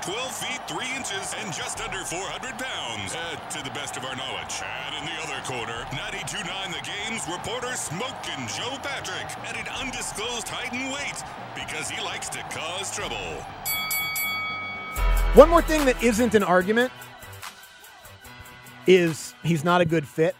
combined 12 feet 3 inches and just under 400 pounds, uh, to the best of our knowledge. And in the other corner, 92.9 The Game's reporter Smokin' Joe Patrick at an undisclosed height and weight because he likes to cause trouble. One more thing that isn't an argument is he's not a good fit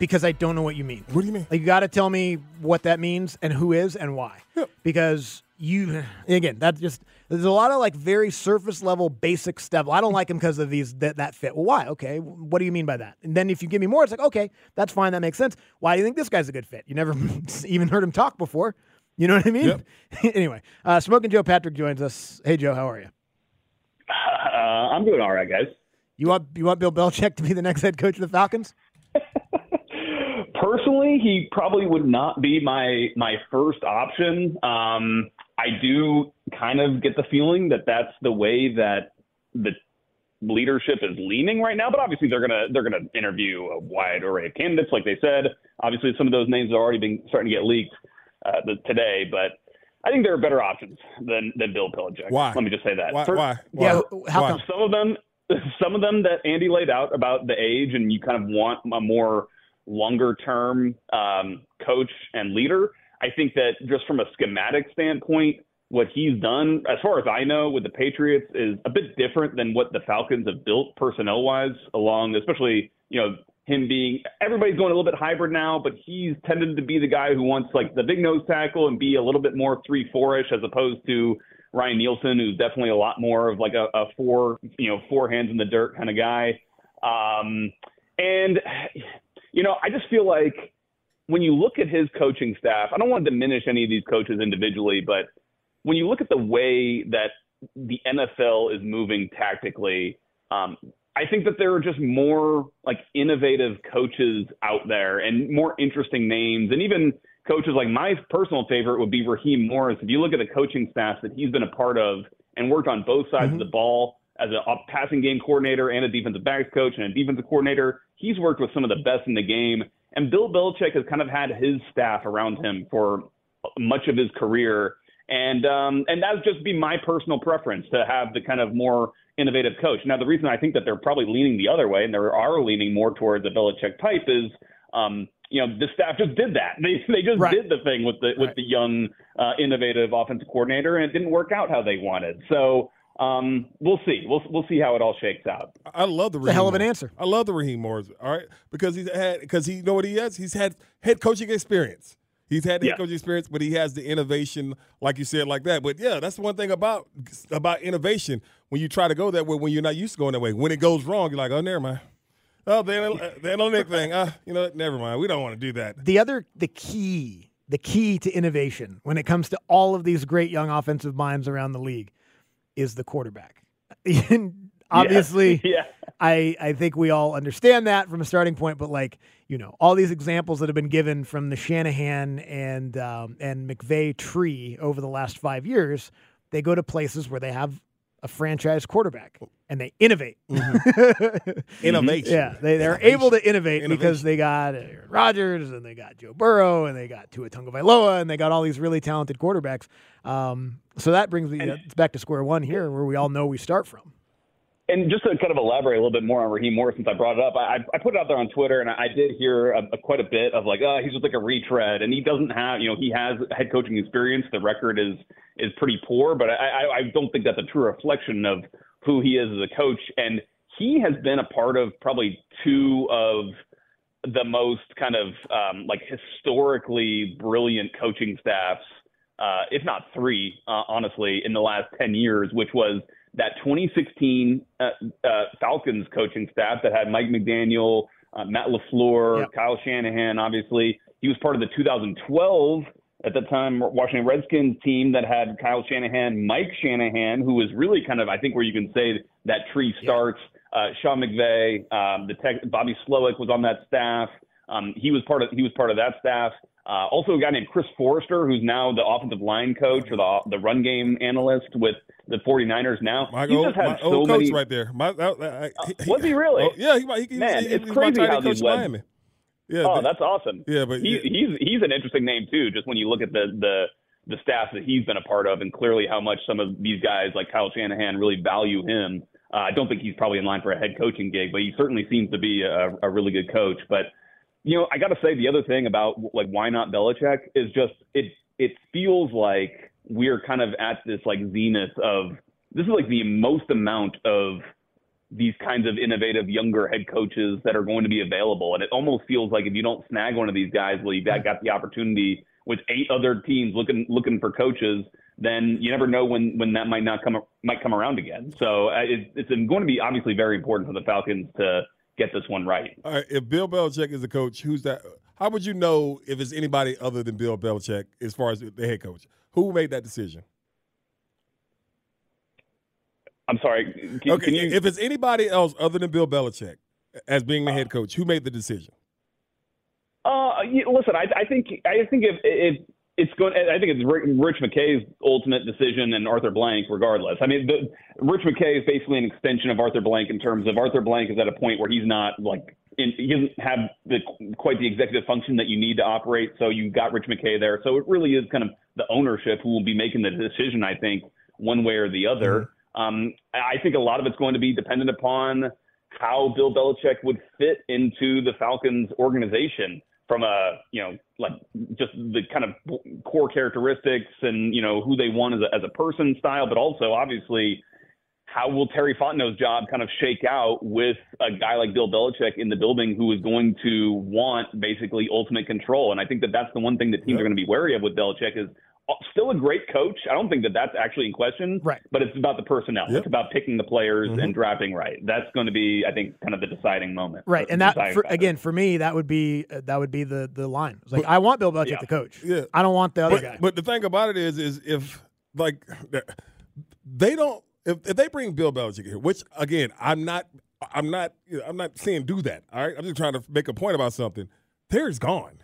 because I don't know what you mean. What do you mean? Like you got to tell me what that means and who is and why. Because you again, that just there's a lot of like very surface level basic stuff. I don't like him because of these that, that fit. Well, why? Okay, what do you mean by that? And then if you give me more, it's like okay, that's fine, that makes sense. Why do you think this guy's a good fit? You never even heard him talk before. You know what I mean? Yep. anyway, uh, Smoking Joe Patrick joins us. Hey Joe, how are you? Uh, I'm doing all right, guys. You want you want Bill Belichick to be the next head coach of the Falcons? Personally, he probably would not be my my first option. Um, I do kind of get the feeling that that's the way that the leadership is leaning right now. But obviously, they're gonna they're gonna interview a wide array of candidates, like they said. Obviously, some of those names are already been starting to get leaked uh, the, today, but. I think there are better options than, than Bill Belichick. Why? Let me just say that. Why? First- why? Yeah, how Why? come? some of them some of them that Andy laid out about the age and you kind of want a more longer term um, coach and leader. I think that just from a schematic standpoint, what he's done, as far as I know, with the Patriots is a bit different than what the Falcons have built personnel wise, along especially, you know, him being everybody's going a little bit hybrid now, but he's tended to be the guy who wants like the big nose tackle and be a little bit more three four ish as opposed to Ryan Nielsen, who's definitely a lot more of like a, a four, you know, four hands in the dirt kind of guy. Um, and you know, I just feel like when you look at his coaching staff, I don't want to diminish any of these coaches individually, but when you look at the way that the NFL is moving tactically, um, I think that there are just more like innovative coaches out there and more interesting names, and even coaches like my personal favorite would be Raheem Morris. If you look at the coaching staff that he's been a part of and worked on both sides of the ball as a passing game coordinator and a defensive backs coach and a defensive coordinator, he's worked with some of the best in the game. And Bill Belichick has kind of had his staff around him for much of his career. And um, and that would just be my personal preference to have the kind of more innovative coach. Now, the reason I think that they're probably leaning the other way and they are leaning more towards the Belichick type is, um, you know, the staff just did that. They they just Right. did the thing with the with Right. the young, uh, innovative offensive coordinator, and it didn't work out how they wanted. So um, we'll see. We'll we'll see how it all shakes out. I love the. It's a hell of an answer. I love the Raheem Morris. All right, because he's had because he you know what he has. He's had head coaching experience. He's had head Yeah. coaching experience, but he has the innovation, like you said, like that. But yeah, that's the one thing about about innovation. When you try to go that way, when you're not used to going that way, when it goes wrong, you're like, oh, never mind. Oh, the anal- the analytic thing. Uh, you know, what? never mind. We don't want to do that. The other, the key, the key to innovation when it comes to all of these great young offensive minds around the league is the quarterback. Obviously, yeah. I I think we all understand that from a starting point. But like you know, all these examples that have been given from the Shanahan and um, and McVay tree over the last five years, they go to places where they have a franchise quarterback and they innovate. Innovation. Yeah, they, they're Innovation. able to innovate because they got Aaron Rodgers and they got Joe Burrow and they got Tua Tagovailoa and they got all these really talented quarterbacks. Um, so that brings me back to square one here, where we all know we start from. And just to kind of elaborate a little bit more on Raheem Morris, since I brought it up, I, I put it out there on Twitter, and I did hear a, a, quite a bit of like, oh, he's just like a retread, and he doesn't have, you know, he has head coaching experience. The record is is pretty poor, but I, I, don't think that's a true reflection of who he is as a coach. And he has been a part of probably two of the most kind of um, like historically brilliant coaching staffs, uh, if not three, uh, honestly, in the last 10 years, which was that 2016 uh, uh, Falcons coaching staff that had Mike McDaniel, uh, Matt LaFleur, Yep. Kyle Shanahan, obviously. He was part of the 2012 at the time Washington Redskins team that had Kyle Shanahan, Mike Shanahan, who was really kind of I think where you can say that tree starts. Uh, Sean McVay, um, the tech, Bobby Slowik was on that staff. Um, he was part of he was part of that staff. Uh, also, a guy named Chris Foerster, who's now the offensive line coach or the the run game analyst with the 49ers now. My He's old, just had my so old coach many. right there. My, I, I, was he really? Oh, yeah, he, he, he, Man, he, it's he's crazy how coach in Miami. Yeah, Oh, that's awesome. yeah, but he, he's he's an interesting name too. Just when you look at the the the staff that he's been a part of, and clearly how much some of these guys like Kyle Shanahan really value him. Uh, I don't think he's probably in line for a head coaching gig, but he certainly seems to be a, a really good coach. But you know, I got to say the other thing about like why not Belichick is just it it feels like we're kind of at this like zenith of this is like the most amount of these kinds of innovative younger head coaches that are going to be available. And it almost feels like if you don't snag one of these guys, well, you got, the opportunity with eight other teams looking looking for coaches, then you never know when when that might not come might come around again. So uh, it, it's going to be obviously very important for the Falcons to get this one right. All right, if Bill Belichick is the coach, who's that? How would you know if it's anybody other than Bill Belichick as far as the head coach? Who made that decision? I'm sorry. Can, okay, can you, if it's anybody else other than Bill Belichick as being the head coach, who made the decision? Uh, yeah, listen, I, I think I think if it, it's going, I think it's Rich McKay's ultimate decision and Arthur Blank, regardless. I mean, the, Rich McKay is basically an extension of Arthur Blank in terms of Arthur Blank is at a point where he's not like in, he doesn't have the quite the executive function that you need to operate. So you got Rich McKay there. So it really is kind of the ownership who will be making the decision. I think one way or the other. Um, I think a lot of it's going to be dependent upon how Bill Belichick would fit into the Falcons organization from a you know like just the kind of core characteristics and you know who they want as a, as a person style, but also obviously how will Terry Fontenot's job kind of shake out with a guy like Bill Belichick in the building who is going to want basically ultimate control? And I think that that's the one thing that teams Yep. are going to be wary of with Belichick is uh, still a great coach. I don't think that that's actually in question. Right. But it's about the personnel. Yep. It's about picking the players Mhm. and drafting right. That's going to be, I think, kind of the deciding moment. Right, and that for, again for me that would be uh, that would be the the line. It's like But- I want Bill Belichick Yeah. to coach. Yeah. I don't want the other But, guy. but the thing about it is, is if like they don't, if, if they bring Bill Belichick here, which again, I'm not, I'm not, you know, I'm not saying do that. All right, I'm just trying to make a point about something. Terry's gone,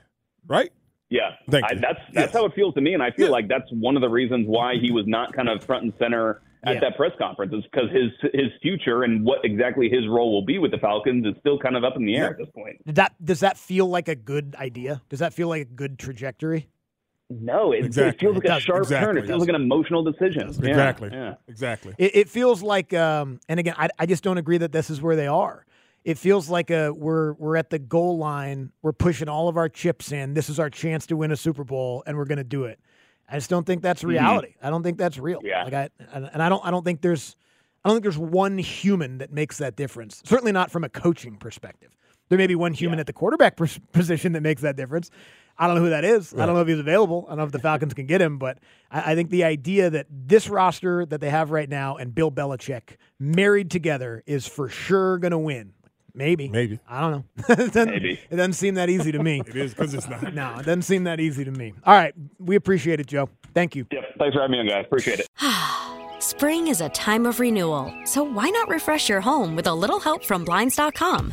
right? Yeah, Thank I, you. that's that's Yes. how it feels to me, and I feel Yeah. like that's one of the reasons why he was not kind of front and center at Yeah. that press conference is because his his future and what exactly his role will be with the Falcons is still kind of up in the air Yeah. at this point. Did that does that feel like a good idea? Does that feel like a good trajectory? No, it, it feels like It a sharp Exactly. turn. It feels like an emotional decision. Yeah, Exactly. Yeah. Exactly. It, it feels like, um, and again, I, I just don't agree that this is where they are. It feels like a we're we're at the goal line. We're pushing all of our chips in. This is our chance to win a Super Bowl, and we're going to do it. I just don't think that's reality. I don't think that's real. Yeah. Like I and and I don't I don't think there's I don't think there's one human that makes that difference. Certainly not from a coaching perspective. There may be one human Yeah. at the quarterback pos- position that makes that difference. I don't know who that is. I don't know if he's available. I don't know if the Falcons can get him, but I, I think the idea that this roster that they have right now and Bill Belichick married together is for sure going to win. Maybe. Maybe. I don't know. it, doesn't, Maybe. it doesn't seem that easy to me. It is because it's not. no, it doesn't seem that easy to me. All right. We appreciate it, Joe. Thank you. Yep. Thanks for having me on, guys. Appreciate it. Spring is a time of renewal, so why not refresh your home with a little help from Blinds.com?